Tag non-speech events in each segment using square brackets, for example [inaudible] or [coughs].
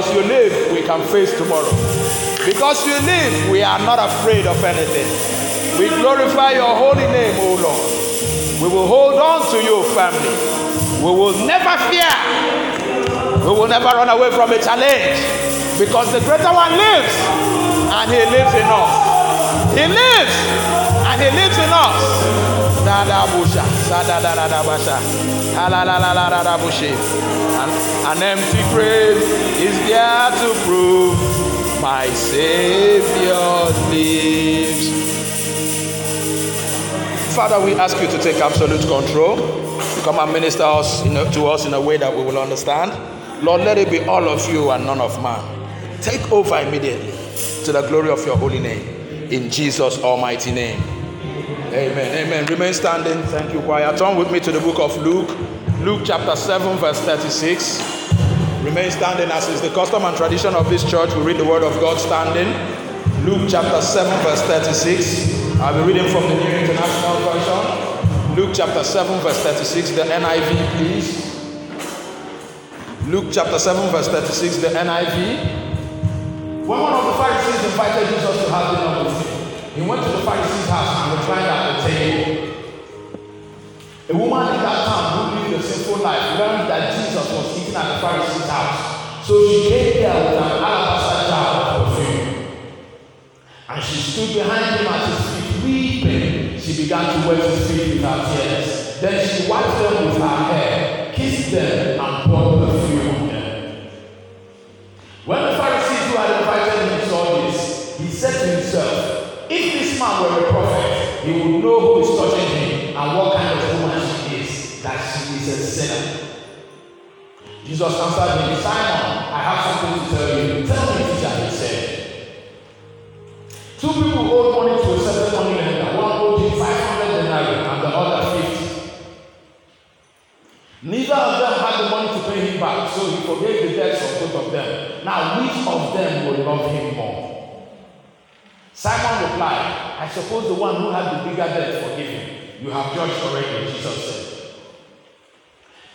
Because you live, we can face tomorrow. Because you live, we are not afraid of anything. We glorify your holy name, O Lord. We will hold on to you, family. We will never fear. We will never run away from a challenge. Because the greater one lives, and he lives in us. He lives, and he lives in us. Dada busha, sada da da da basha, la la la la da. An, an empty grave is there to prove my Savior lives. Father, we ask you to take absolute control. Come and minister us to us in a way that we will understand. Lord, let it be all of you and none of man. Take over immediately to the glory of your holy name. In Jesus' almighty name. Amen. Amen. Remain standing. Thank you, choir. Turn with me to the book of Luke. Luke chapter 7, verse 36. Remain standing as is the custom and tradition of this church. We read the word of God standing. Luke chapter 7, verse 36. I'll be reading from the New International Version. Luke chapter 7, verse 36, the NIV, please. Luke chapter 7, verse 36, the NIV. When one of the Pharisees invited Jesus to have dinner with him, he went to the Pharisee's house and reclined at the table. A woman in that town sinful life learned that Jesus was eating at the Pharisee's house. So she came there with an alabaster jar of perfume. And she stood behind him at his feet, weeping. She began to wet his feet with her tears. Then she wiped them with her hair, kissed them, and poured perfume on them. When the Pharisees who had invited him saw this, he said to himself, if this man were a prophet, he would know who is touching him and what kind of woman she is, that she is a sinner. Jesus answered him, Simon, I have something to tell you. Tell me, teacher, he said. Two people owed money to a certain money lender. One owed him 500 denarii and the other 50. Neither of them had the money to pay him back, so he forgave the debts of both of them. Now, which of them will love him more? Simon replied, I suppose the one who had the bigger debt forgiven. You have judged already, Jesus said.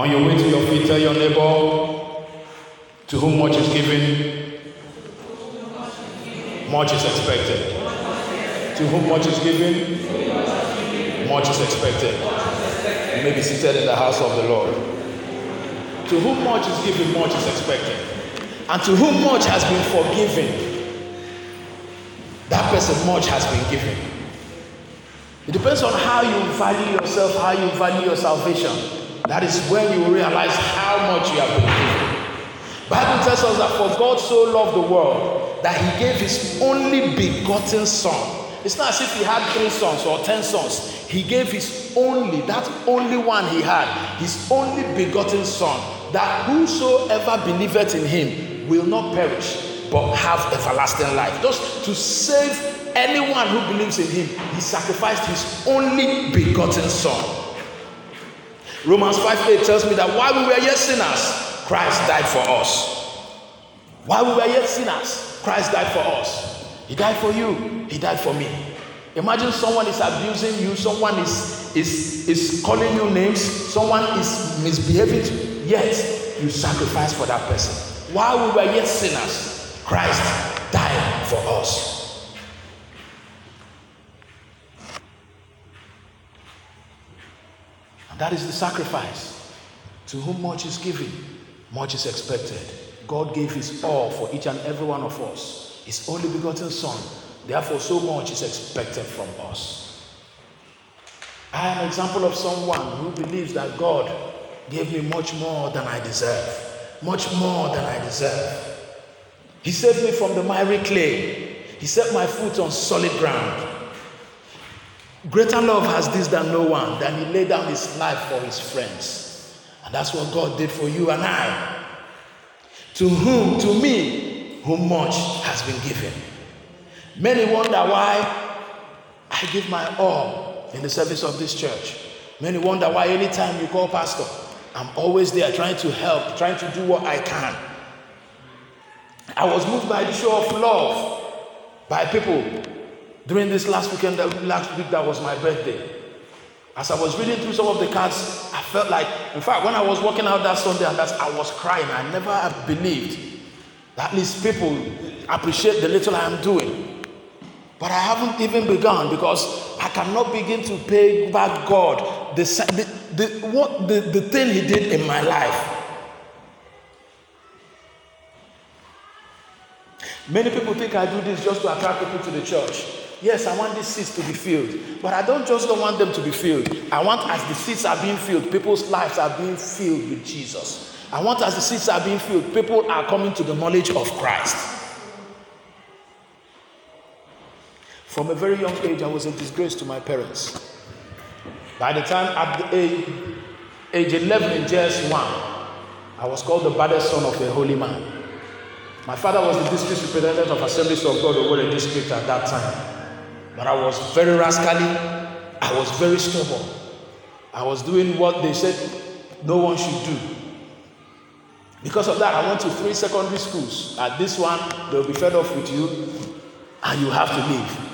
On your way to your feet, tell your neighbor, to whom much is given, much is expected. To whom much is given, much is expected. You may be seated in the house of the Lord. To whom much is given, much is expected. And to whom much has been forgiven, that person much has been given. It depends on how you value yourself, how you value your salvation. That is when you realize how much you have been given. Bible tells us that for God so loved the world that he gave his only begotten son. It's not as if he had three sons or ten sons. He gave his only, that only one he had, his only begotten son, that whosoever believeth in him will not perish, but have everlasting life. Just to save anyone who believes in him, he sacrificed his only begotten son. Romans 5 8 tells me that while we were yet sinners, Christ died for us. While we were yet sinners, Christ died for us. He died for you, He died for me. Imagine someone is abusing you, someone is, is, is calling you names, someone is misbehaving, yet you sacrifice for that person. While we were yet sinners, Christ died for us. That is the sacrifice. To whom much is given, much is expected. God gave his all for each and every one of us. His only begotten Son Therefore, so much is expected from us. I am an example of someone who believes that God gave me much more than I deserve. Much more than I deserve. He saved me from the miry clay. He set my foot on solid ground. Greater love has this than no one, that he laid down his life for his friends. And that's what God did for you and I. To whom, to me, whom much has been given. Many wonder why I give my all in the service of this church. Many wonder why anytime you call pastor, I'm always there trying to help, trying to do what I can. I was moved by the show of love by people during this last weekend, last week that was my birthday. As I was reading through some of the cards, I felt like, in fact, when I was walking out that Sunday and that I was crying, I never have believed that at least people appreciate the little I am doing. But I haven't even begun because I cannot begin to pay back God the, the, the, what, the, the thing He did in my life. Many people think I do this just to attract people to the church. Yes, I want these seats to be filled, but I don't just don't want them to be filled. I want as the seats are being filled, people's lives are being filled with Jesus. I want as the seats are being filled, people are coming to the knowledge of Christ. From a very young age, I was a disgrace to my parents. By the time at the age, age 11 in JS1, I was called the baddest son of a holy man. My father was the district representative of Assemblies of God over the district at that time. But I was very rascally, I was very stubborn. I was doing what they said no one should do. Because of that, I went to three secondary schools. At this one, they'll be fed off with you, and you have to leave.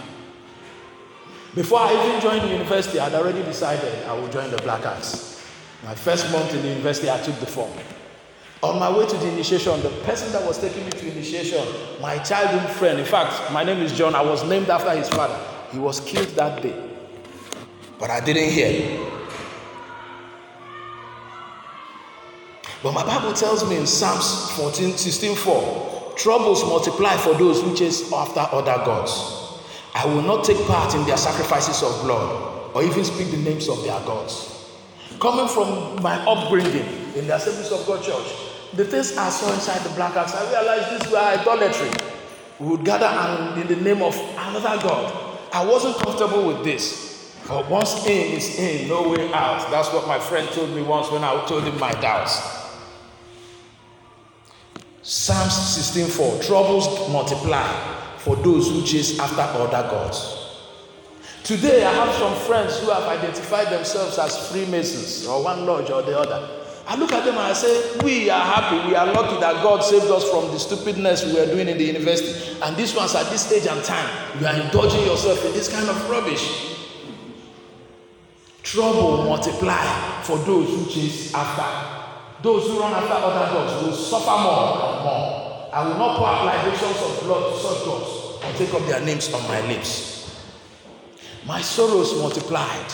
Before I even joined the university, I'd already decided I would join the Black Axe. My first month in the university, I took the form. On my way to the initiation, the person that was taking me to initiation, my childhood friend, in fact, my name is John, I was named after his father. He was killed that day. But I didn't hear. But my Bible tells me in Psalms 14, 16, 4, troubles multiply for those who chase after other gods. I will not take part in their sacrifices of blood or even speak the names of their gods. Coming from my upbringing in the Assemblies of God Church, the things I saw inside the black house, I realized this was idolatry. We would gather and in the name of another God. I wasn't comfortable with this. But once in is in, no way out. That's what my friend told me once when I told him my doubts. Psalms 16:4 Troubles multiply, for those who chase after other gods. Today, I have some friends who have identified themselves as Freemasons or one lodge or the other. I look at them and I say, We are happy, we are lucky that God saved us from the stupidness we were doing in the university. And these ones at this stage and time, you are indulging yourself in this kind of rubbish. Trouble multiply for those who chase after. Those who run after other gods will suffer more and more. I will not pour out of blood to such gods or take up their names on my lips. My sorrows multiplied.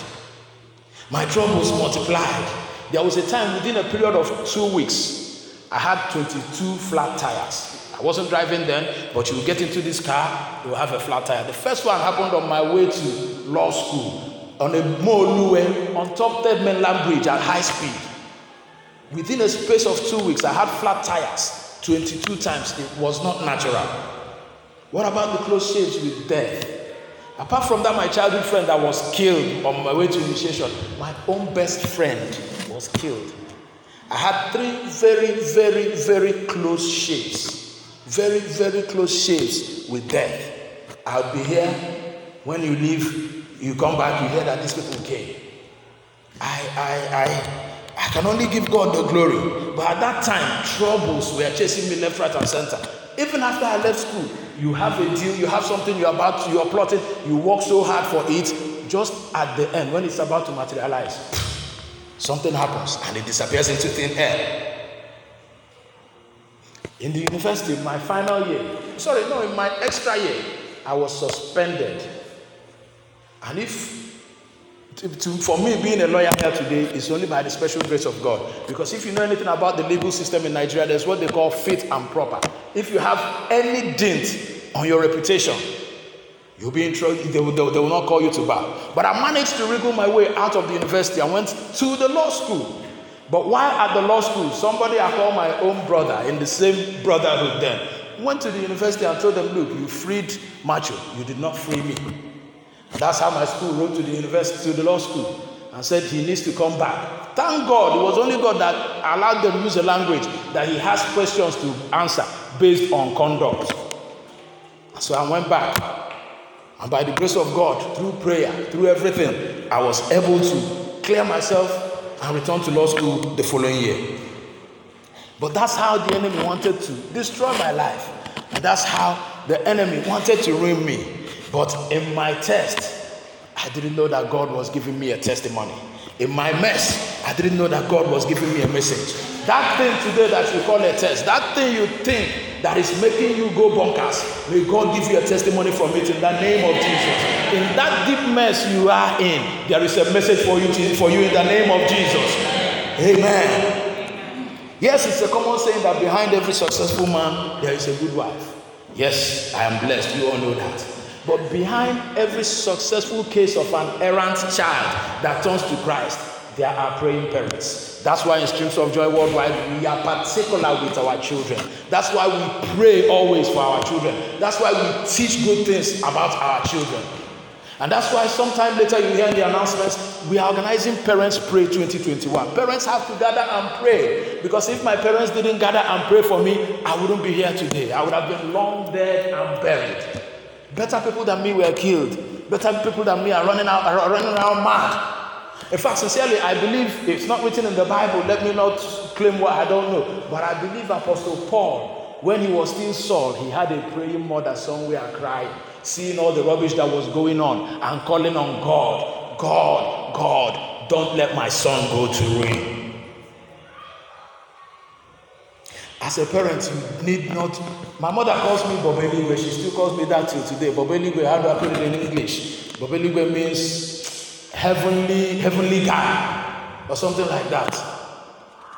My troubles multiplied. There was a time within a period of two weeks, I had 22 flat tires. I wasn't driving then, but you get into this car, you have a flat tire. The first one happened on my way to law school on a Moluwe on top Third Mainland Bridge at high speed. Within a space of two weeks, I had flat tires. 22 times. It was not natural. What about the close shaves with death? Apart from that, my childhood friend that was killed on my way to initiation, my own best friend was killed. I had three very, very, very close shaves. Very, very close shaves with death. I'll be here. When you leave, you come back, you hear that these people came. I, I, I, I can only give God the glory. But at that time, troubles were chasing me left, right, and center. Even after I left school, you have a deal, you have something you're about, you're plotting, you work so hard for it. Just at the end, when it's about to materialize, something happens and it disappears into thin air. In the university, my final year, sorry, no, in my extra year, I was suspended. And if to, to, for me, being a lawyer here today is only by the special grace of God. Because if you know anything about the legal system in Nigeria, there's what they call fit and proper. If you have any dint on your reputation, you'll be in trouble. They will, they, will, not call you to bar. But I managed to wriggle my way out of the university. I went to the law school. But while at the law school, somebody I call my own brother in the same brotherhood then went to the university and told them, Look, you freed Macho, you did not free me. That's how my school wrote to the university, to the law school, and said he needs to come back. Thank God, it was only God that allowed them to use a language that he has questions to answer based on conduct. So I went back. And by the grace of God, through prayer, through everything, I was able to clear myself and return to law school the following year. But that's how the enemy wanted to destroy my life. And that's how the enemy wanted to ruin me. But in my test, I didn't know that God was giving me a testimony. In my mess, I didn't know that God was giving me a message. That thing today that you call a test, that thing you think that is making you go bonkers, may God give you a testimony from it in the name of Jesus. In that deep mess you are in, there is a message for you, for you in the name of Jesus. Amen. Yes, it's a common saying that behind every successful man, there is a good wife. Yes, I am blessed. You all know that. But behind every successful case of an errant child that turns to Christ, there are praying parents. That's why in Streams of Joy Worldwide, we are particular with our children. That's why we pray always for our children. That's why we teach good things about our children. And that's why sometime later you hear in the announcements, we are organizing Parents Pray 2021. Parents have to gather and pray. Because if my parents didn't gather and pray for me, I wouldn't be here today. I would have been long dead and buried. Better people than me were killed. Better people than me are running out, are running around mad. In fact, sincerely, I believe it's not written in the Bible. Let me not claim what I don't know. But I believe Apostle Paul, when he was still Saul, he had a praying mother somewhere crying, seeing all the rubbish that was going on and calling on God. God, God, don't let my son go to ruin. As a parent, you need not. My mother calls me Bobeligwe. She still calls me that till today. Bobeligwe, how do I put it in English? Bobeligwe means heavenly, heavenly guy, or something like that.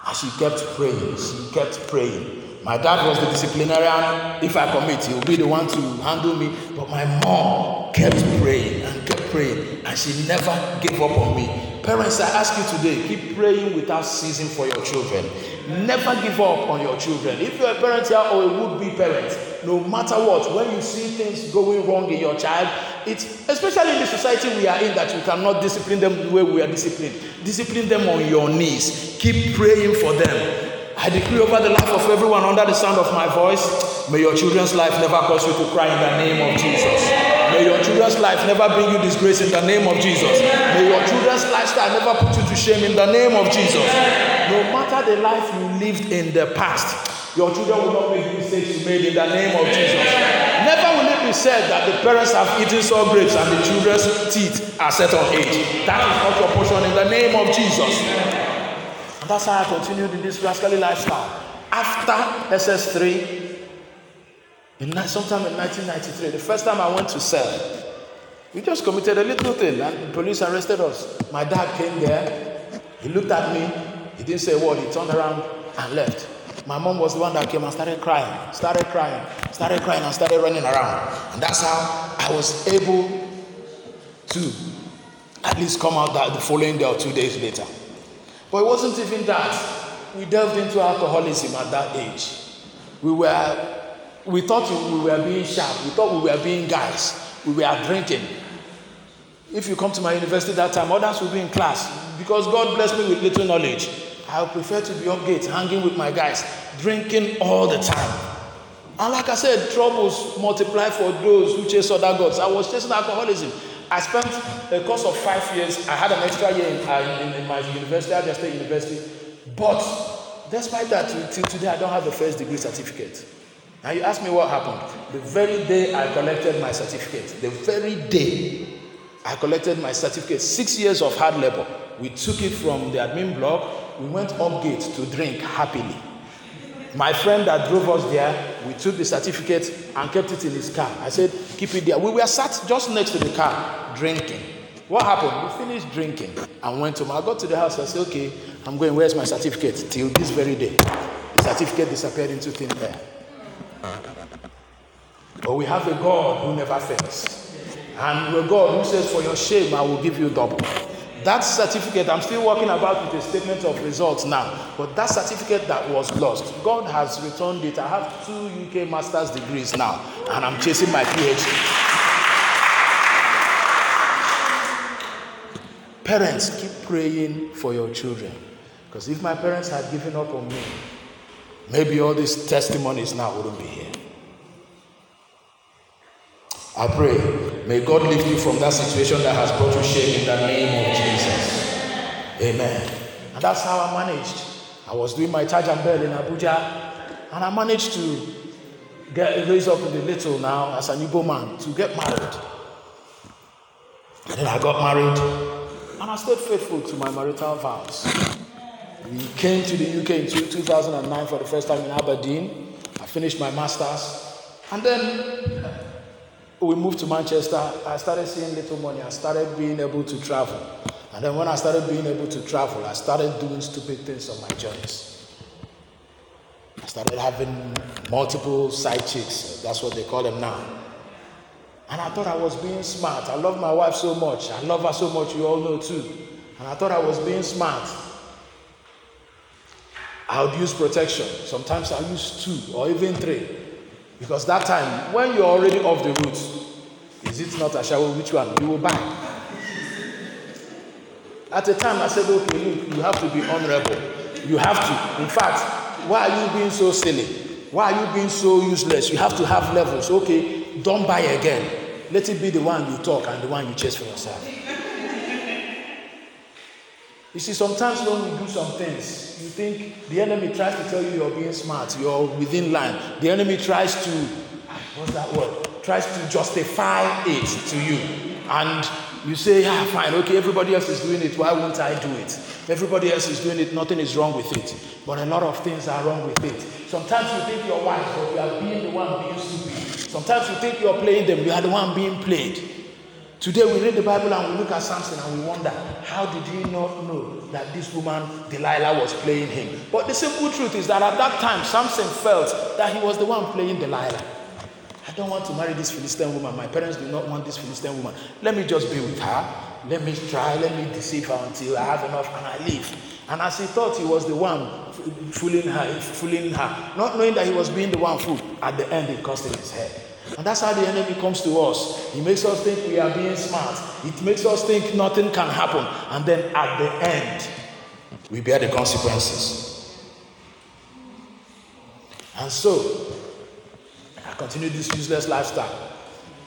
And she kept praying. She kept praying. My dad was the disciplinarian. If I commit, he will be the one to handle me. But my mom kept praying and kept praying, and she never gave up on me. Parents, I ask you today, keep praying without ceasing for your children. Never give up on your children. If you're a parent here or a would be parent, no matter what, when you see things going wrong in your child, it's especially in the society we are in that you cannot discipline them the way we are disciplined. Discipline them on your knees. Keep praying for them. I decree over the life of everyone under the sound of my voice, may your children's life never cause you to cry in the name of Jesus. Children's life never bring you disgrace in the name of Jesus. May your children's lifestyle never put you to shame in the name of Jesus. No matter the life you lived in the past, your children will not make mistakes you made in the name of Jesus. Never will it be said that the parents have eaten sour grapes and the children's teeth are set on edge. That is not your portion in the name of Jesus. And that's how I continued in this rascally lifestyle. After SS3, in, sometime in 1993, the first time I went to cell, we just committed a little thing and the police arrested us. My dad came there, he looked at me, he didn't say a word, he turned around and left. My mom was the one that came and started crying, started crying, started crying, and started running around. And that's how I was able to at least come out that the following day or two days later. But it wasn't even that. We delved into alcoholism at that age. We were we thought we were being sharp. We thought we were being guys. We were drinking. If you come to my university that time, others will be in class. Because God blessed me with little knowledge. I prefer to be up gate, hanging with my guys, drinking all the time. And like I said, troubles multiply for those who chase other gods. I was chasing alcoholism. I spent a course of five years. I had an extra year in, uh, in, in my university, Abia State University. But despite that, till today, I don't have the first degree certificate. Now you ask me what happened. The very day I collected my certificate, the very day I collected my certificate, six years of hard labor. We took it from the admin block. We went up gate to drink happily. My friend that drove us there, we took the certificate and kept it in his car. I said, keep it there. We were sat just next to the car drinking. What happened? We finished drinking and went home. I got to the house. I said, okay, I'm going. Where's my certificate? Till this very day. The certificate disappeared into thin air. But we have a God who never fails. And a God who says, For your shame, I will give you double. That certificate, I'm still working about with a statement of results now, but that certificate that was lost, God has returned it. I have two UK master's degrees now, and I'm chasing my PhD. Parents, keep praying for your children. Because if my parents had given up on me, maybe all these testimonies now wouldn't be here. I pray, may God lift you from that situation that has brought you shame in the name of Jesus. Amen. And that's how I managed. I was doing my charge and bell in Abuja, and I managed to get raised up in the little now as an Igbo man to get married. And then I got married, and I stayed faithful to my marital vows. We came to the UK in 2009 for the first time in Aberdeen. I finished my master's, and then we moved to Manchester, I started seeing little money. I started being able to travel. And then when I started being able to travel, I started doing stupid things on my journeys. I started having multiple side chicks. That's what they call them now. And I thought I was being smart. I love my wife so much. I love her so much, you all know too. And I thought I was being smart. I would use protection. Sometimes I use two or even three. Because that time, when you're already off the route, is it not a shower? Which one? You will buy. At the time, I said, okay, look, you have to be honorable. You have to. In fact, why are you being so silly? Why are you being so useless? You have to have levels. Okay, don't buy again. Let it be the one you talk and the one you chase for yourself. You see, sometimes when we do some things, you think the enemy tries to tell you you're being smart, you're within line. The enemy tries to, ah, what's that word? Tries to justify it to you. And you say, yeah, fine, okay, everybody else is doing it, why won't I do it? Everybody else is doing it, nothing is wrong with it. But a lot of things are wrong with it. Sometimes you think you're wise, but you are being the one being stupid. Sometimes you think you're playing them, you are the one being played. Today we read the Bible and we look at Samson and we wonder, how did he not know that this woman, Delilah, was playing him? But the simple truth is that at that time, Samson felt that he was the one playing Delilah. I don't want to marry this Philistine woman. My parents do not want this Philistine woman. Let me just be with her. Let me try. Let me deceive her until I have enough and I leave. And as he thought he was the one fooling her, fooling her, not knowing that he was being the one fooled, at the end it cost him his head. And that's how the enemy comes to us. He makes us think we are being smart. It makes us think nothing can happen. And then at the end, we bear the consequences. And so, I continue this useless lifestyle.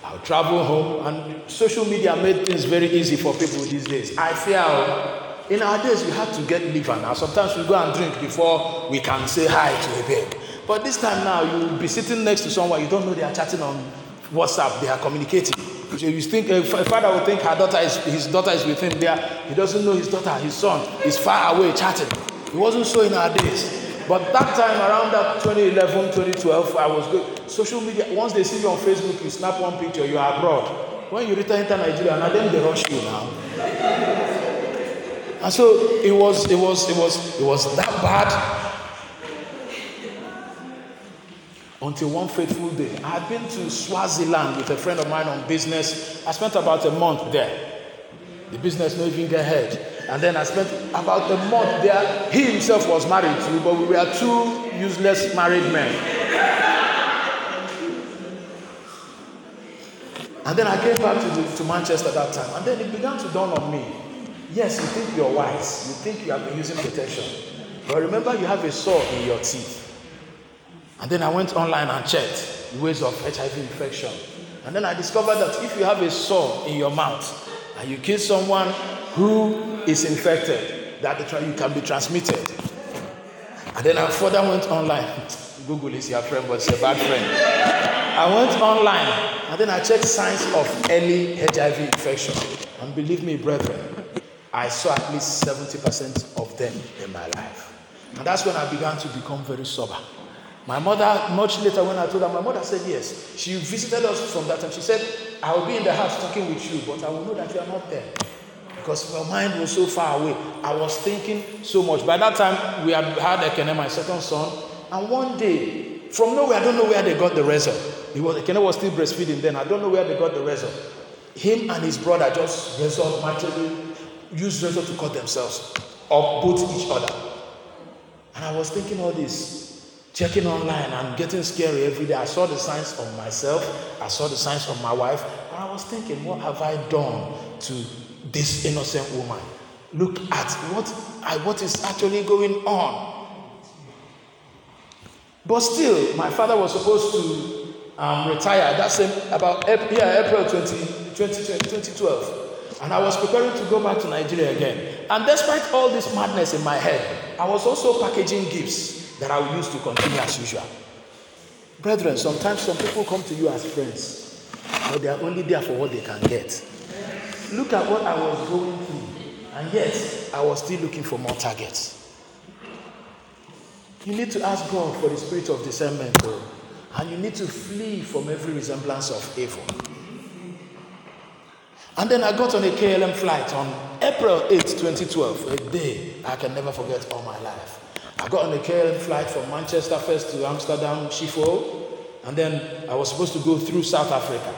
I'll travel home, and social media made things very easy for people these days. I feel oh, in our days we had to get liver now. Sometimes we go and drink before we can say hi to a babe. But this time now, you'll be sitting next to someone you don't know they are chatting on WhatsApp, they are communicating. So you think a father will think her daughter is his daughter is with him there. He doesn't know his daughter, his son is far away chatting. It wasn't so in our days. But that time around that 2011, 2012, I was good. Social media, once they see you on Facebook, you snap one picture, you are abroad. When you return to Nigeria, now then they rush you now. And so it was, it was, it was, it was that bad until one fateful day. I had been to Swaziland with a friend of mine on business. I spent about a month there. The business not even get ahead. And then I spent about a month there. He himself was married too, but we were two useless married men. And then I came back to, the, to Manchester that time. And then it began to dawn on me. Yes, you think you're wise. You think you have been using protection. But remember, you have a sore in your teeth. And then I went online and checked the ways of HIV infection. And then I discovered that if you have a sore in your mouth and you kiss someone who is infected, that you can be transmitted. And then I further went online. [laughs] Google is your friend, but it's a bad friend. I went online and then I checked signs of early HIV infection. And believe me, brethren, I saw at least 70% of them in my life. And that's when I began to become very sober. My mother, much later when I told her, my mother said yes. She visited us from that time. She said, I will be in the house talking with you, but I will know that you are not there. Because my mind was so far away. I was thinking so much. By that time, we had had Ekene, my second son. And one day, from nowhere, I don't know where they got the result. He was, Ekene was still breastfeeding then. I don't know where they got the result. Him and his brother just resolved naturally, used razor to cut themselves or both each other. And I was thinking all this checking online I'm getting scary every day. I saw the signs of myself, I saw the signs of my wife, and I was thinking, what have I done to this innocent woman? Look at what I, what is actually going on. But still, my father was supposed to um, retire. That's about yeah, April 20, 20, 2012. And I was preparing to go back to Nigeria again. And despite all this madness in my head, I was also packaging gifts that I will use to continue as usual. Brethren, sometimes some people come to you as friends, but they are only there for what they can get. Look at what I was going through, and yet I was still looking for more targets. You need to ask God for the spirit of discernment, though, and you need to flee from every resemblance of evil. And then I got on a KLM flight on April 8, 2012, a day I can never forget all my life. I got on a KLM flight from Manchester first to Amsterdam, Schiphol, and then I was supposed to go through South Africa.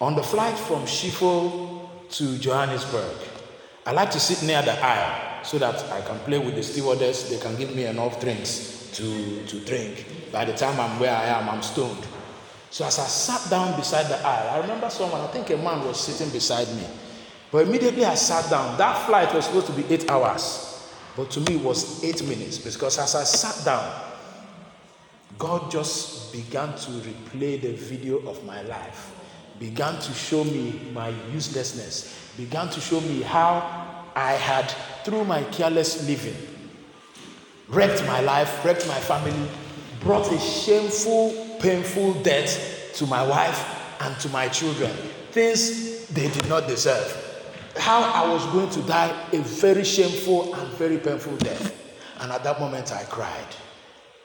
On the flight from Schiphol to Johannesburg, I like to sit near the aisle so that I can play with the stewardess. They can give me enough drinks to, to drink. By the time I'm where I am, I'm stoned. So as I sat down beside the aisle, I remember someone, I think a man was sitting beside me. But immediately I sat down. That flight was supposed to be eight hours. But to me, it was eight minutes because as I sat down, God just began to replay the video of my life, began to show me my uselessness, began to show me how I had, through my careless living, wrecked my life, wrecked my family, brought a shameful, painful death to my wife and to my children. Things they did not deserve how I was going to die a very shameful and very painful death. And at that moment, I cried.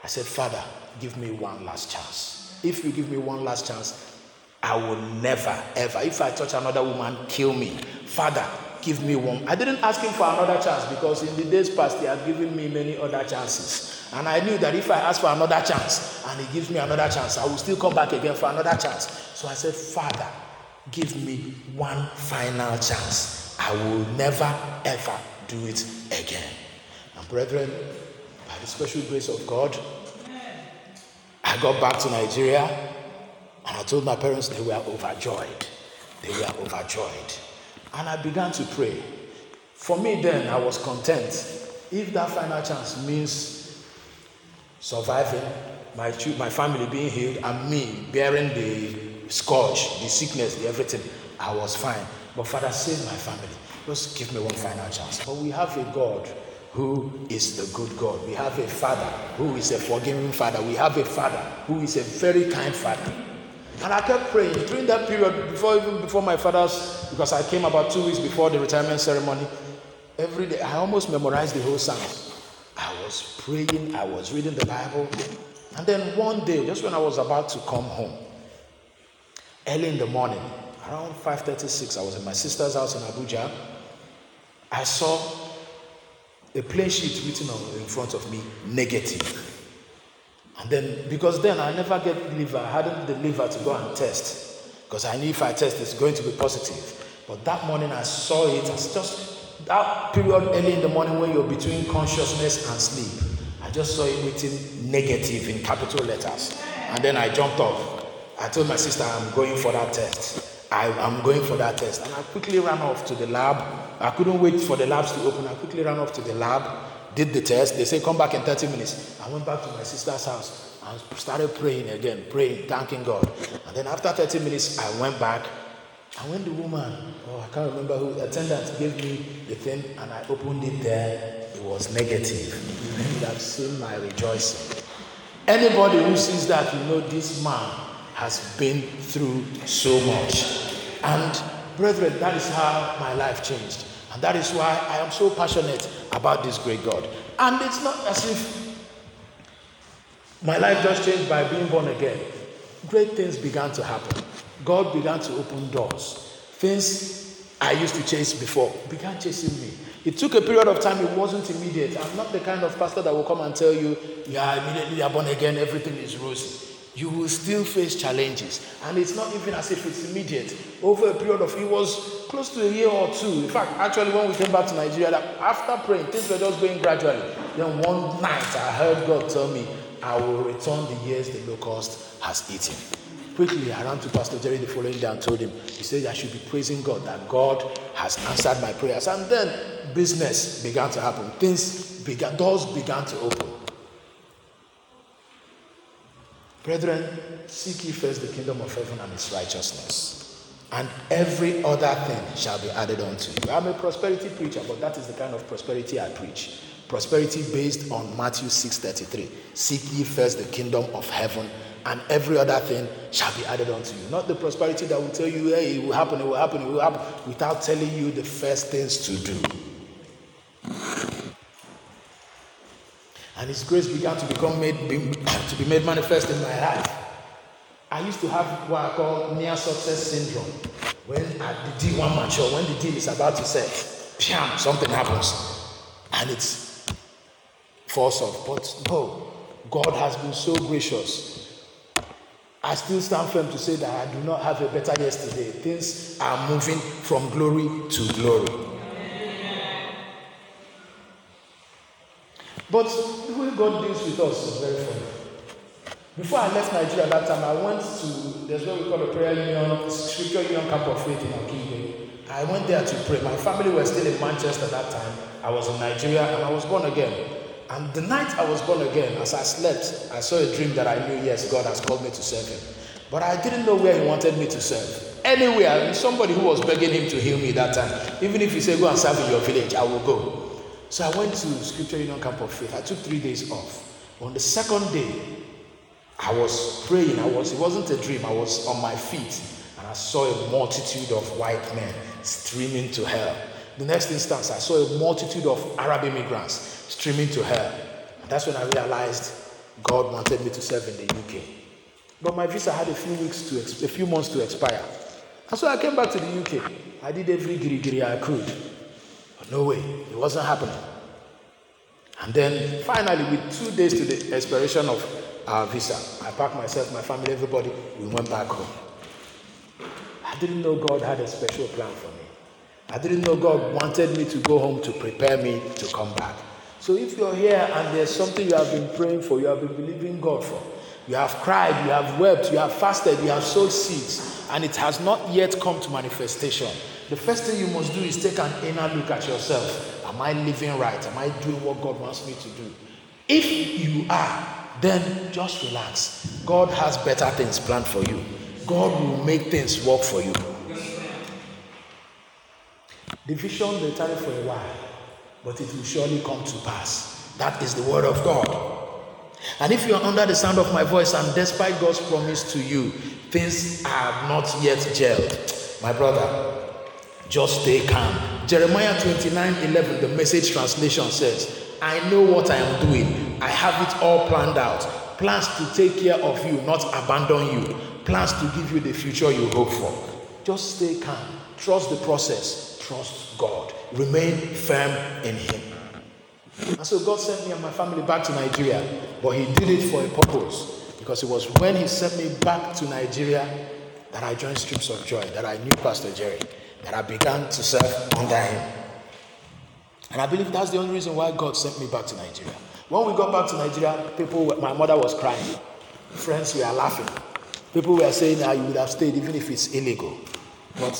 I said, Father, give me one last chance. If you give me one last chance, I will never, ever, if I touch another woman, kill me. Father, give me one. I didn't ask him for another chance because in the days past, he had given me many other chances. And I knew that if I ask for another chance and he gives me another chance, I will still come back again for another chance. So I said, Father, give me one final chance. I will never ever do it again. And brethren, by the special grace of God, I got back to Nigeria and I told my parents they were overjoyed. They were overjoyed. And I began to pray. For me, then, I was content. If that final chance means surviving, my, my family being healed, and me bearing the scourge, the sickness, the everything, I was fine. But Father, save my family. Just give me one final chance. But we have a God who is the good God. We have a Father who is a forgiving Father. We have a Father who is a very kind Father. And I kept praying during that period, before even before my father's, because I came about two weeks before the retirement ceremony. Every day, I almost memorized the whole psalm. I was praying, I was reading the Bible. And then one day, just when I was about to come home, early in the morning, around 5.36 i was in my sister's house in abuja. I saw a plain sheet written on, in front of me negative. and then because then i never get liver i hadn't the liver to go and test because i knew if i test it's going to be positive. But that morning i saw it as just that period early in the morning when you're between consciousness and sleep. I just saw it written negative in capital letters. And then i jumped off i told my sister i'm going for that test I, am going for that test. And I quickly ran off to the lab. I couldn't wait for the labs to open. I quickly ran off to the lab, did the test. They say, come back in 30 minutes. I went back to my sister's house. and started praying again, praying, thanking God. And then after 30 minutes, I went back. And when the woman, oh, I can't remember who, attendant gave me the thing and I opened it there, it was negative. You have seen my rejoicing. Anybody who sees that, you know this man has been through so much. And brethren, that is how my life changed. And that is why I am so passionate about this great God. And it's not as if my life just changed by being born again. Great things began to happen. God began to open doors. Things I used to chase before began chasing me. It took a period of time, it wasn't immediate. I'm not the kind of pastor that will come and tell you, yeah, immediately you're born again, everything is rosy. You will still face challenges. And it's not even as if it's immediate. Over a period of, it was close to a year or two. In fact, actually, when we came back to Nigeria, after praying, things were just going gradually. Then one night, I heard God tell me, I will return the years the locust has eaten. Quickly, I ran to Pastor Jerry the following day and told him, he said, I should be praising God that God has answered my prayers. And then business began to happen. Things began, doors began to open. Brethren, seek ye first the kingdom of heaven and its righteousness, and every other thing shall be added unto you. I'm a prosperity preacher, but that is the kind of prosperity I preach prosperity based on Matthew 6:33. Seek ye first the kingdom of heaven, and every other thing shall be added unto you. Not the prosperity that will tell you, hey, it will happen, it will happen, it will happen, without telling you the first things to do. And His grace began to become made [coughs] to be made manifest in my life. I used to have what I call near success syndrome. When at the deal one mature, when the deal is about to set, something happens, and it's force of. But no, God has been so gracious. I still stand firm to say that I do not have a better yesterday. Things are moving from glory to glory. But the way God deals with us is very funny. Before I left Nigeria that time, I went to there's what we call a prayer union, scripture union camp of faith in Okigwe. I went there to pray. My family were still in Manchester that time. I was in Nigeria and I was born again. And the night I was born again, as I slept, I saw a dream that I knew, yes, God has called me to serve Him. But I didn't know where He wanted me to serve. Anywhere, somebody who was begging Him to heal me that time. Even if He said, Go and serve in your village, I will go. So I went to Scripture Union Camp of Faith. I took three days off. On the second day, I was praying. I was, it wasn't a dream, I was on my feet. And I saw a multitude of white men streaming to hell. The next instance, I saw a multitude of Arab immigrants streaming to hell. That's when I realized God wanted me to serve in the UK. But my visa had a few weeks to a few months to expire. And so I came back to the UK. I did every giri giri I could. No way, it wasn't happening. And then finally, with two days to the expiration of our visa, I packed myself, my family, everybody, we went back home. I didn't know God had a special plan for me. I didn't know God wanted me to go home to prepare me to come back. So if you're here and there's something you have been praying for, you have been believing God for, you have cried, you have wept, you have fasted, you have sowed seeds, and it has not yet come to manifestation, the first thing you must do is take an inner look at yourself. Am I living right? Am I doing what God wants me to do? If you are, then just relax. God has better things planned for you. God will make things work for you. The vision may tarry for a while but it will surely come to pass. That is the word of God. And if you are under the sound of my voice and despite God's promise to you, things are not yet gelled, my brother, just stay calm. Jeremiah 29 11, the message translation says, I know what I am doing. I have it all planned out. Plans to take care of you, not abandon you. Plans to give you the future you hope for. Just stay calm. Trust the process. Trust God. Remain firm in Him. And so God sent me and my family back to Nigeria, but He did it for a purpose. Because it was when He sent me back to Nigeria that I joined Streams of Joy, that I knew Pastor Jerry, that I began to serve under him. And I believe that's the only reason why God sent me back to Nigeria. When we got back to Nigeria, people, my mother was crying. Friends were laughing. People were saying, you would have stayed even if it's illegal. But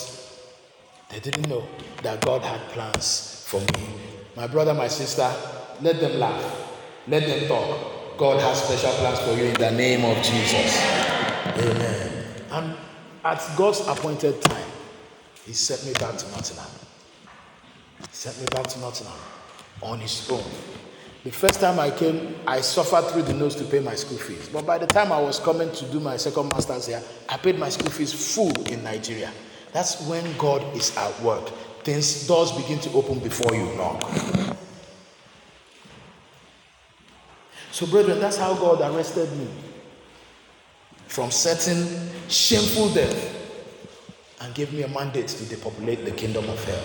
they didn't know that God had plans for me. My brother, my sister, let them laugh, let them talk. God has special plans for you in the name of Jesus. Amen. And at God's appointed time, He sent me back to Nottingham. He sent me back to Nottingham on His own. The first time I came, I suffered through the nose to pay my school fees. But by the time I was coming to do my second master's here, I paid my school fees full in Nigeria. That's when God is at work. Things, doors begin to open before you knock. So, brethren, that's how God arrested me from certain shameful death and gave me a mandate to depopulate the kingdom of hell.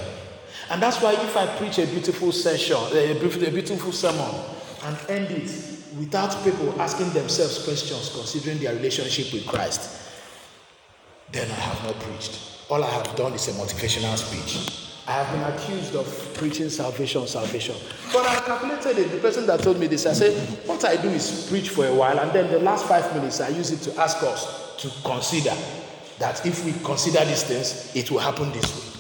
And that's why if I preach a beautiful session, a beautiful sermon, and end it without people asking themselves questions considering their relationship with Christ, then I have not preached. All I have done is a motivational speech. I have been accused of preaching salvation, salvation. But I calculated it. The person that told me this, I said, what I do is preach for a while, and then the last five minutes, I use it to ask us to consider that if we consider these things, it will happen this way.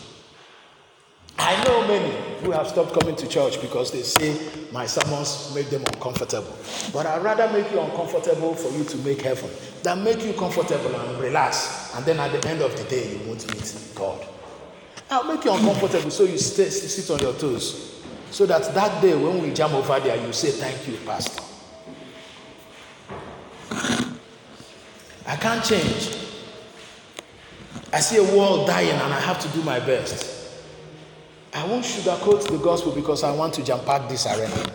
I know many who have stopped coming to church because they say my sermons make them uncomfortable. But I'd rather make you uncomfortable for you to make heaven than make you comfortable and relax, and then at the end of the day, you won't meet God. I'll make you uncomfortable so you stay, sit on your toes. So that that day when we jam over there, you say, Thank you, Pastor. I can't change. I see a world dying and I have to do my best. I won't sugarcoat the gospel because I want to jump pack this arena.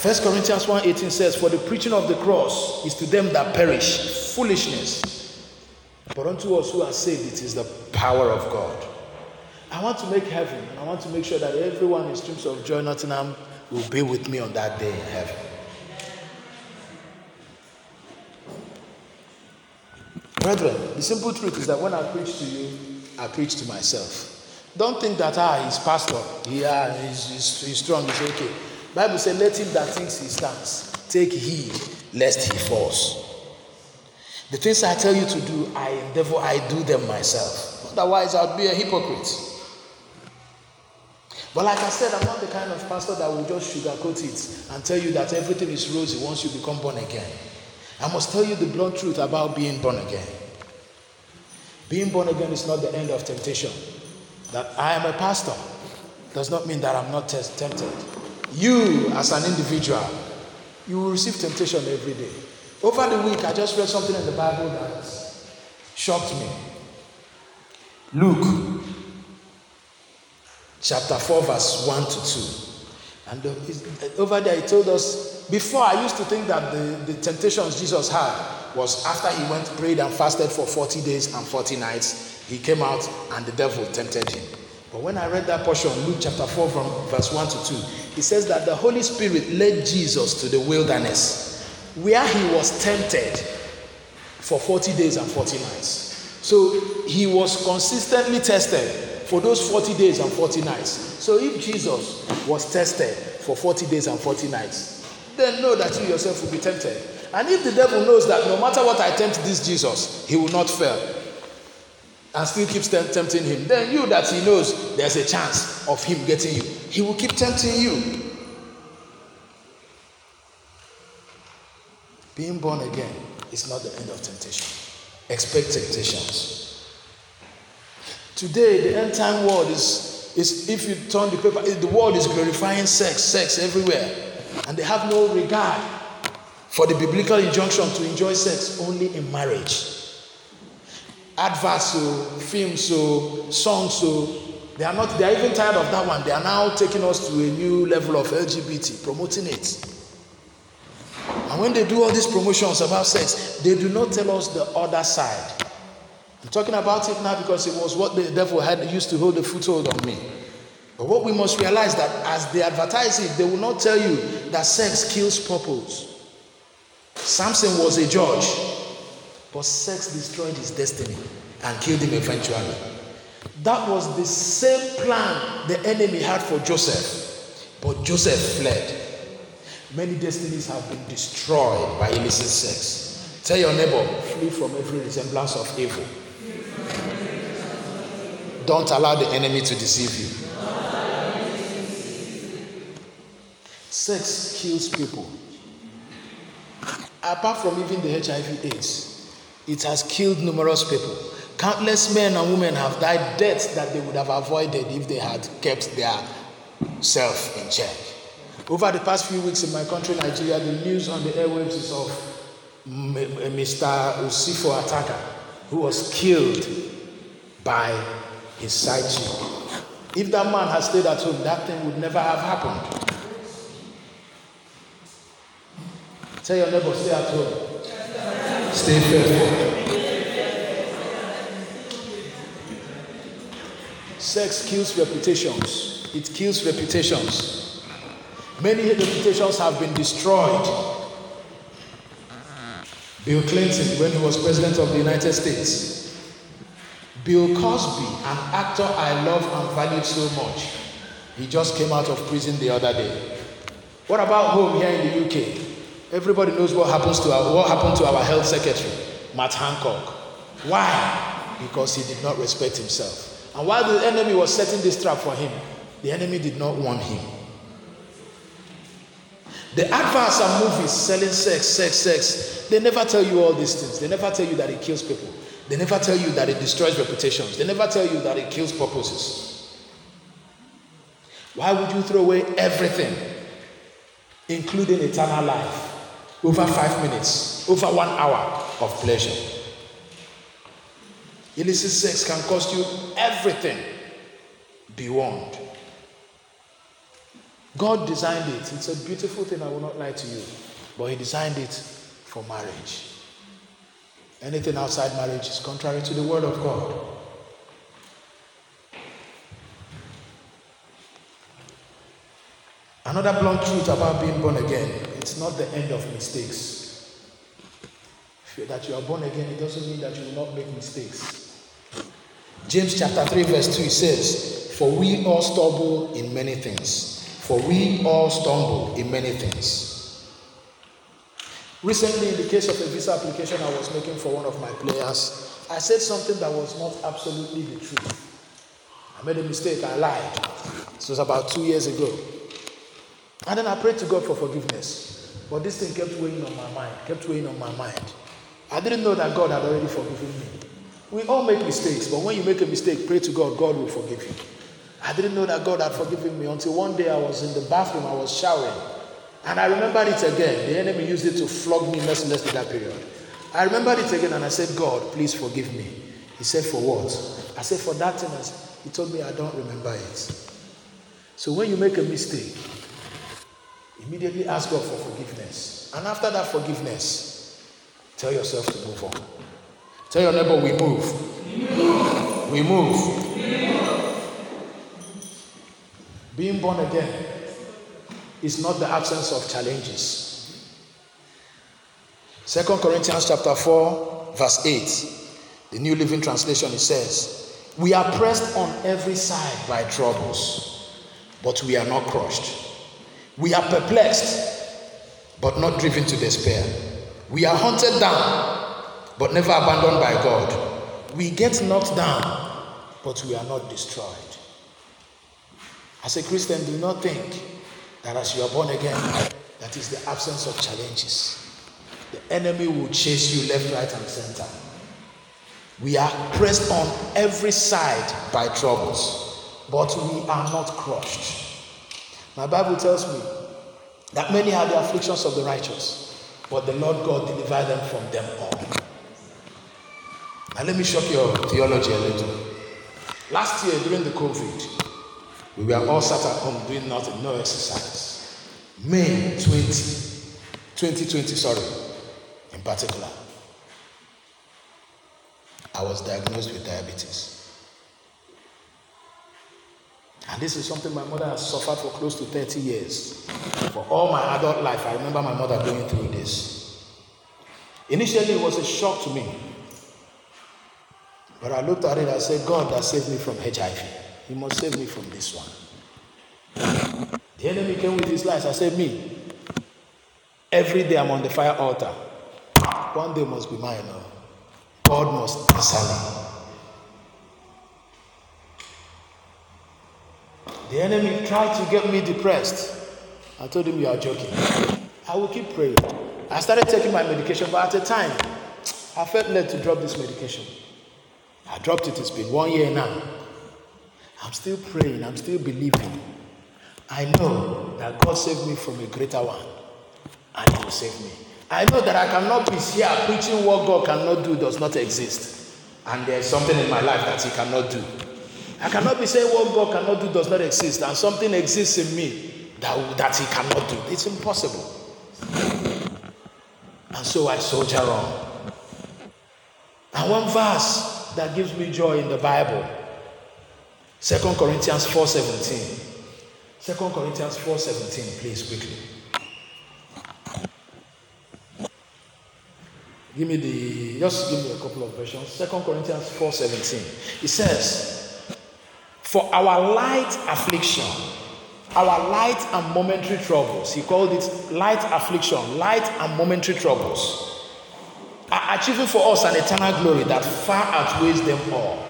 1 Corinthians 1:18 says, For the preaching of the cross is to them that perish foolishness. But unto us who are saved, it is the power of God. I want to make heaven. and I want to make sure that everyone in Streams of Joy Nottingham will be with me on that day in heaven. Brethren, the simple truth is that when I preach to you, I preach to myself. Don't think that ah, he's pastor. Yeah, he's, he's, he's strong. He's okay. Bible says, "Let him that thinks he stands take heed lest he falls." The things I tell you to do, I endeavor, I do them myself. Otherwise, I'd be a hypocrite. But like I said, I'm not the kind of pastor that will just sugarcoat it and tell you that everything is rosy once you become born again. I must tell you the blunt truth about being born again. Being born again is not the end of temptation. That I am a pastor does not mean that I'm not tempted. You, as an individual, you will receive temptation every day. Over the week, I just read something in the Bible that shocked me. Luke chapter 4, verse 1 to 2. And uh, uh, over there, he told us before I used to think that the, the temptations Jesus had was after he went, prayed, and fasted for 40 days and 40 nights. He came out and the devil tempted him. But when I read that portion, Luke chapter 4, from verse 1 to 2, he says that the Holy Spirit led Jesus to the wilderness where he was tempted for 40 days and 40 nights. So he was consistently tested for those 40 days and 40 nights. So if Jesus was tested for 40 days and 40 nights, then know that you yourself will be tempted. And if the devil knows that no matter what I tempt this Jesus, he will not fail and still keeps tempting him, then you that he knows there's a chance of him getting you, he will keep tempting you. Being born again is not the end of temptation. Expect temptations. Today, the end time world is, is if you turn the paper, the world is glorifying sex, sex everywhere. And they have no regard for the biblical injunction to enjoy sex only in marriage. Adverts, so, films, so, songs, so, they are not, they are even tired of that one. They are now taking us to a new level of LGBT, promoting it. And when they do all these promotions about sex, they do not tell us the other side. I'm talking about it now because it was what the devil had used to hold a foothold on me. But what we must realize that as they advertise it, they will not tell you that sex kills purpose. Samson was a judge, but sex destroyed his destiny and killed him eventually. That was the same plan the enemy had for Joseph, but Joseph fled. Many destinies have been destroyed by illicit sex. Tell your neighbor, flee from every resemblance of evil. Don't allow the enemy to deceive you. Sex kills people. Apart from even the HIV AIDS, it has killed numerous people. Countless men and women have died deaths that they would have avoided if they had kept their self in check. Over the past few weeks in my country, Nigeria, the news on the airwaves is of Mr. Usifo Ataga, who was killed by his side chick. If that man had stayed at home, that thing would never have happened. Tell your neighbor, stay at home. Stay faithful. Sex kills reputations. It kills reputations. Many reputations have been destroyed. Bill Clinton, when he was president of the United States, Bill Cosby, an actor I love and valued so much, he just came out of prison the other day. What about home here in the UK? Everybody knows what happens to our, what happened to our health secretary, Matt Hancock. Why? Because he did not respect himself. And while the enemy was setting this trap for him, the enemy did not want him. The adverts and movies selling sex, sex, sex, they never tell you all these things. They never tell you that it kills people. They never tell you that it destroys reputations. They never tell you that it kills purposes. Why would you throw away everything, including eternal life, over five minutes, over one hour of pleasure? Illicit sex can cost you everything. Be warned. God designed it. It's a beautiful thing, I will not lie to you. But He designed it for marriage. Anything outside marriage is contrary to the Word of God. Another blunt truth about being born again it's not the end of mistakes. That you are born again, it doesn't mean that you will not make mistakes. James chapter 3, verse 2 says, For we all stumble in many things. For we all stumble in many things. Recently, in the case of a visa application I was making for one of my players, I said something that was not absolutely the truth. I made a mistake, I lied. This was about two years ago. And then I prayed to God for forgiveness. But this thing kept weighing on my mind, kept weighing on my mind. I didn't know that God had already forgiven me. We all make mistakes, but when you make a mistake, pray to God, God will forgive you. I didn't know that God had forgiven me until one day I was in the bathroom, I was showering, and I remembered it again. The enemy used it to flog me mercilessly that period. I remembered it again and I said, God, please forgive me. He said, For what? I said, For that thing. He told me, I don't remember it. So when you make a mistake, immediately ask God for forgiveness. And after that forgiveness, tell yourself to move on. Tell your neighbor, we move. We move. Being born again is not the absence of challenges. Second Corinthians chapter 4, verse 8, the New Living Translation, it says, We are pressed on every side by troubles, but we are not crushed. We are perplexed, but not driven to despair. We are hunted down but never abandoned by God. We get knocked down, but we are not destroyed. As a Christian, do not think that as you are born again, that is the absence of challenges. The enemy will chase you left, right, and center. We are pressed on every side by troubles, but we are not crushed. My Bible tells me that many are the afflictions of the righteous, but the Lord God delivered them from them all. And let me shock your theology a little. Last year during the COVID, we were all sat at home doing nothing, no exercise. May 20, 2020, sorry, in particular, I was diagnosed with diabetes. And this is something my mother has suffered for close to 30 years. For all my adult life, I remember my mother going through this. Initially, it was a shock to me but I looked at it, I said, God that saved me from HIV, He must save me from this one. The enemy came with his lies. I said, Me. Every day I'm on the fire altar. One day must be mine. No? God must answer me. The enemy tried to get me depressed. I told him, You are joking. I will keep praying. I started taking my medication, but at the time, I felt led to drop this medication. I dropped it, it's been one year now. I'm still praying, I'm still believing. I know that God saved me from a greater one, and He will save me. I know that I cannot be here preaching what God cannot do does not exist. And there's something in my life that He cannot do. I cannot be saying what God cannot do does not exist, and something exists in me that, that He cannot do. It's impossible. And so I soldier on. And one verse that gives me joy in the Bible, 2 Corinthians 4:17. 2 Corinthians 4:17, please quickly. Give me the just give me a couple of versions. 2 Corinthians 4:17. It says, For our light affliction, our light and momentary troubles, he called it light affliction, light and momentary troubles are achieving for us an eternal glory that far outweighs them all.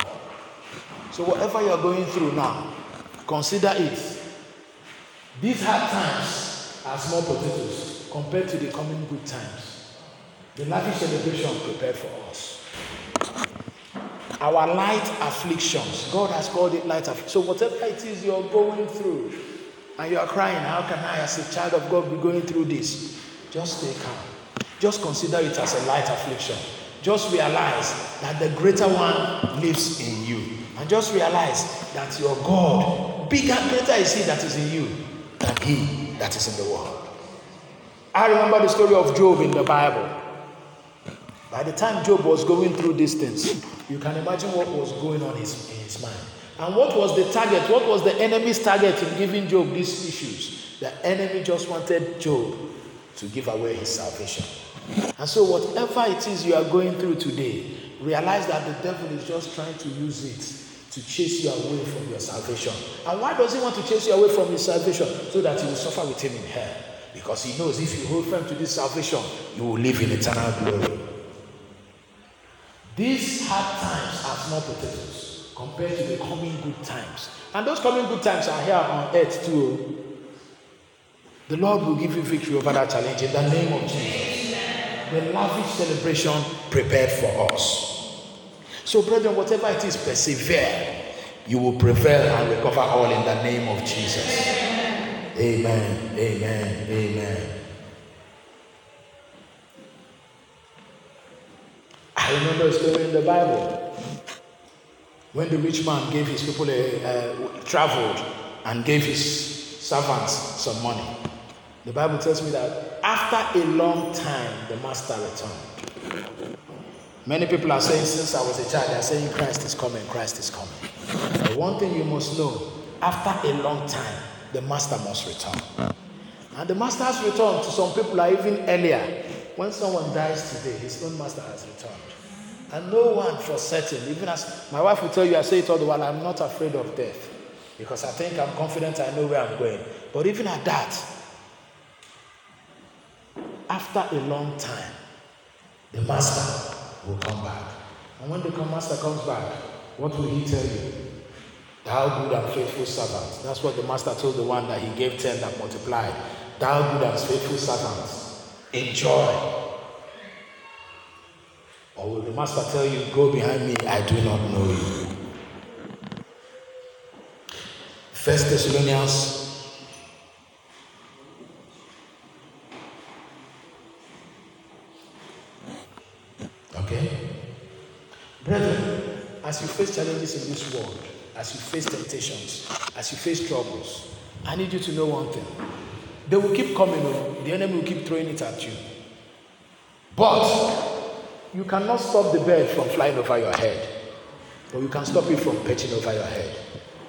So, whatever you're going through now, consider it. These hard times are small potatoes compared to the coming good times. The lavish celebration prepared for us. Our light afflictions, God has called it light afflictions. So, whatever it is you're going through, and you are crying, How can I, as a child of God, be going through this? Just stay calm. Just consider it as a light affliction. Just realize that the greater one lives in you. And just realize that your God, bigger, greater is He that is in you than He that is in the world. I remember the story of Job in the Bible. By the time Job was going through these things, you can imagine what was going on in his mind. And what was the target? What was the enemy's target in giving Job these issues? The enemy just wanted Job to give away his salvation. And so, whatever it is you are going through today, realize that the devil is just trying to use it to chase you away from your salvation. And why does he want to chase you away from his salvation? So that you will suffer with him in hell. Because he knows if you hold firm to this salvation, you will live in eternal glory. These hard times are small potatoes compared to the coming good times. And those coming good times are here on earth too. Oh. The Lord will give you victory over that challenge in the name of Jesus the lavish celebration prepared for us. So, brethren, whatever it is, persevere. You will prevail and recover all in the name of Jesus. Amen. Amen. Amen. I remember a story in the Bible when the rich man gave his people a, uh, traveled and gave his servants some money. The Bible tells me that after a long time, the master returned. Many people are saying, since I was a child, they're saying Christ is coming, Christ is coming. But one thing you must know after a long time, the master must return. And the master has returned to some people are even earlier. When someone dies today, his own master has returned. And no one for certain, even as my wife will tell you, I say it all the while, I'm not afraid of death. Because I think I'm confident I know where I'm going. But even at that, after a long time, the master will come back. And when the master comes back, what will he tell you? Thou good and faithful servant. That's what the master told the one that he gave ten that multiplied. Thou good and faithful servant. Enjoy. Or will the master tell you, Go behind me, I do not know you? First Thessalonians Brethren, as you face challenges in this world, as you face temptations, as you face troubles, I need you to know one thing. They will keep coming, oh. the enemy will keep throwing it at you. But you cannot stop the bird from flying over your head, but you can stop it from perching over your head.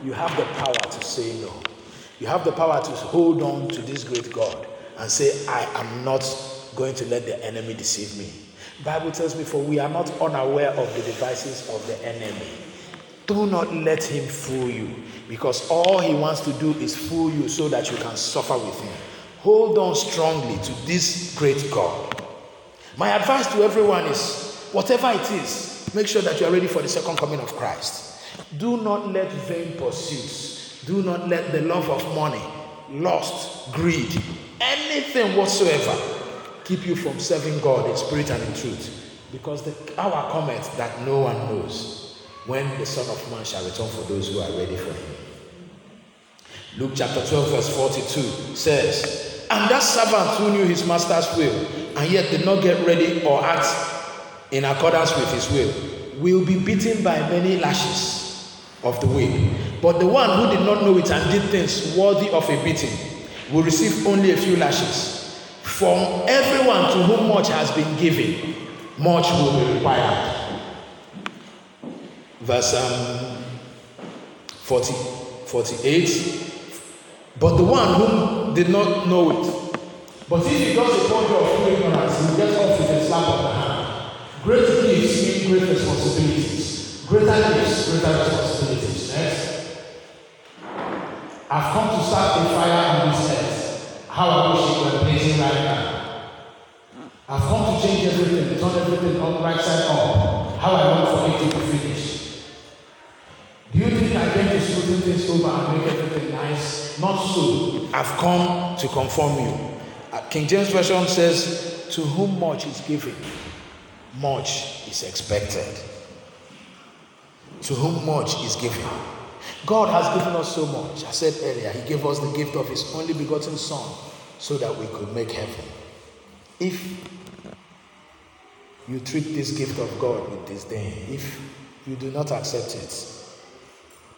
You have the power to say no. You have the power to hold on to this great God and say, I am not going to let the enemy deceive me. Bible tells me, for we are not unaware of the devices of the enemy. Do not let him fool you, because all he wants to do is fool you so that you can suffer with him. Hold on strongly to this great God. My advice to everyone is whatever it is, make sure that you are ready for the second coming of Christ. Do not let vain pursuits, do not let the love of money, lust, greed, anything whatsoever keep you from serving God in spirit and in truth. Because the hour cometh that no one knows when the Son of Man shall return for those who are ready for him. Luke chapter 12, verse 42 says, And that servant who knew his master's will and yet did not get ready or act in accordance with his will will be beaten by many lashes of the whip. But the one who did not know it and did things worthy of a beating will receive only a few lashes. From everyone to whom much has been given, much will be required. Verse um, 40, 48. But the one whom did not know it, but if does a point of ignorance, he gets off with a slap of the hand. Great gifts mean great responsibilities. Greater gifts, greater responsibilities. Next. I've come to start a fire on this earth. How I wish it were blazing right now. I've come to change everything, turn everything on right side up. How I want for it to be finished. Things over and make everything nice? Not so. I've come to conform you. Uh, King James Version says, To whom much is given, much is expected. To whom much is given. God has given us so much. I said earlier, He gave us the gift of His only begotten Son so that we could make heaven. If you treat this gift of God with disdain, if you do not accept it,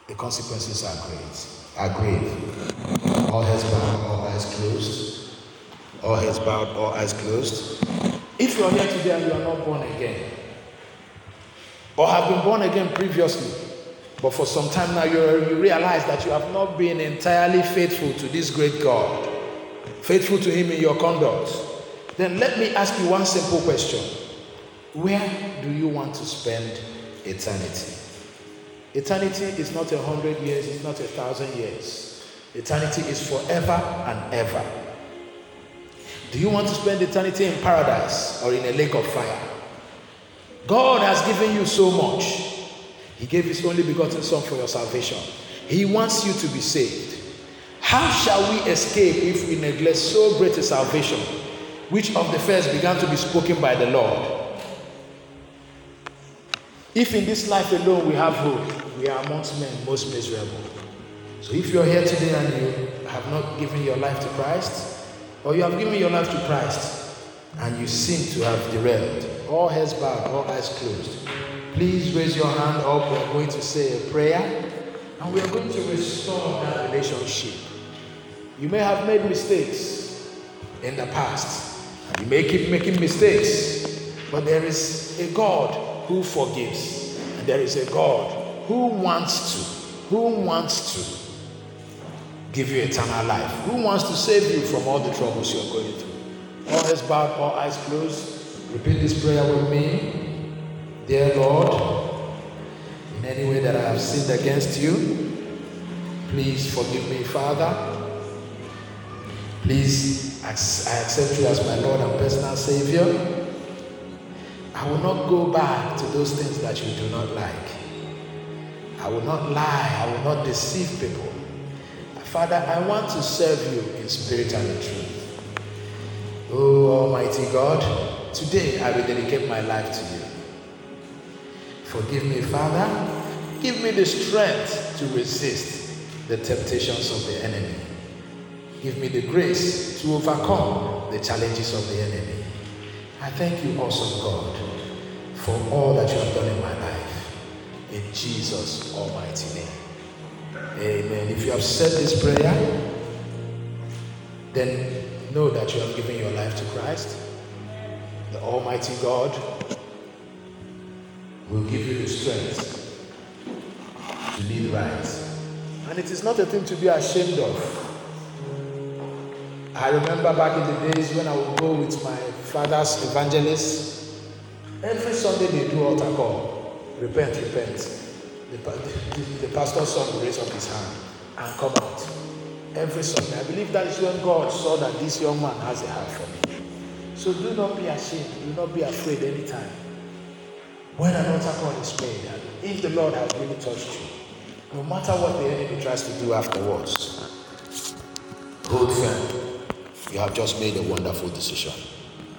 the consequences are great are grave. All heads bowed, all eyes closed. All heads bowed, all eyes closed. If you are here today and you are not born again, or have been born again previously, but for some time now you, you realize that you have not been entirely faithful to this great God, faithful to Him in your conduct, then let me ask you one simple question Where do you want to spend eternity? Eternity is not a hundred years, it's not a thousand years. Eternity is forever and ever. Do you want to spend eternity in paradise or in a lake of fire? God has given you so much. He gave His only begotten Son for your salvation. He wants you to be saved. How shall we escape if we neglect so great a salvation, which of the first began to be spoken by the Lord? If in this life alone we have hope, we are amongst men most miserable. So if you're here today and you have not given your life to Christ, or you have given your life to Christ and you seem to have derailed, all heads bowed, all eyes closed, please raise your hand up. We're going to say a prayer and we are going to restore that relationship. You may have made mistakes in the past, and you may keep making mistakes, but there is a God who forgives. And there is a God who wants to, who wants to give you eternal life, who wants to save you from all the troubles you're going through. All heads bowed, all eyes closed. Repeat this prayer with me. Dear Lord, in any way that I have sinned against you, please forgive me, Father. Please, I accept you as my Lord and personal Savior. I will not go back to those things that you do not like. I will not lie. I will not deceive people. Father, I want to serve you in spirit and in truth. Oh, Almighty God, today I will dedicate my life to you. Forgive me, Father. Give me the strength to resist the temptations of the enemy. Give me the grace to overcome the challenges of the enemy. I thank you, awesome God, for all that you have done in my life. In Jesus' almighty name. Amen. If you have said this prayer, then know that you have given your life to Christ. The Almighty God will give you the strength to lead right. And it is not a thing to be ashamed of. I remember back in the days when I would go with my father's evangelists. Every Sunday they do altar call. Repent, repent. The, the, the pastor's son will raise up his hand and come out. Every Sunday. I believe that is when God saw that this young man has a heart for me. So do not be ashamed. Do not be afraid anytime. When an altar call is made, and if the Lord has really touched you, no matter what the enemy tries to do afterwards, hold firm. You have just made a wonderful decision.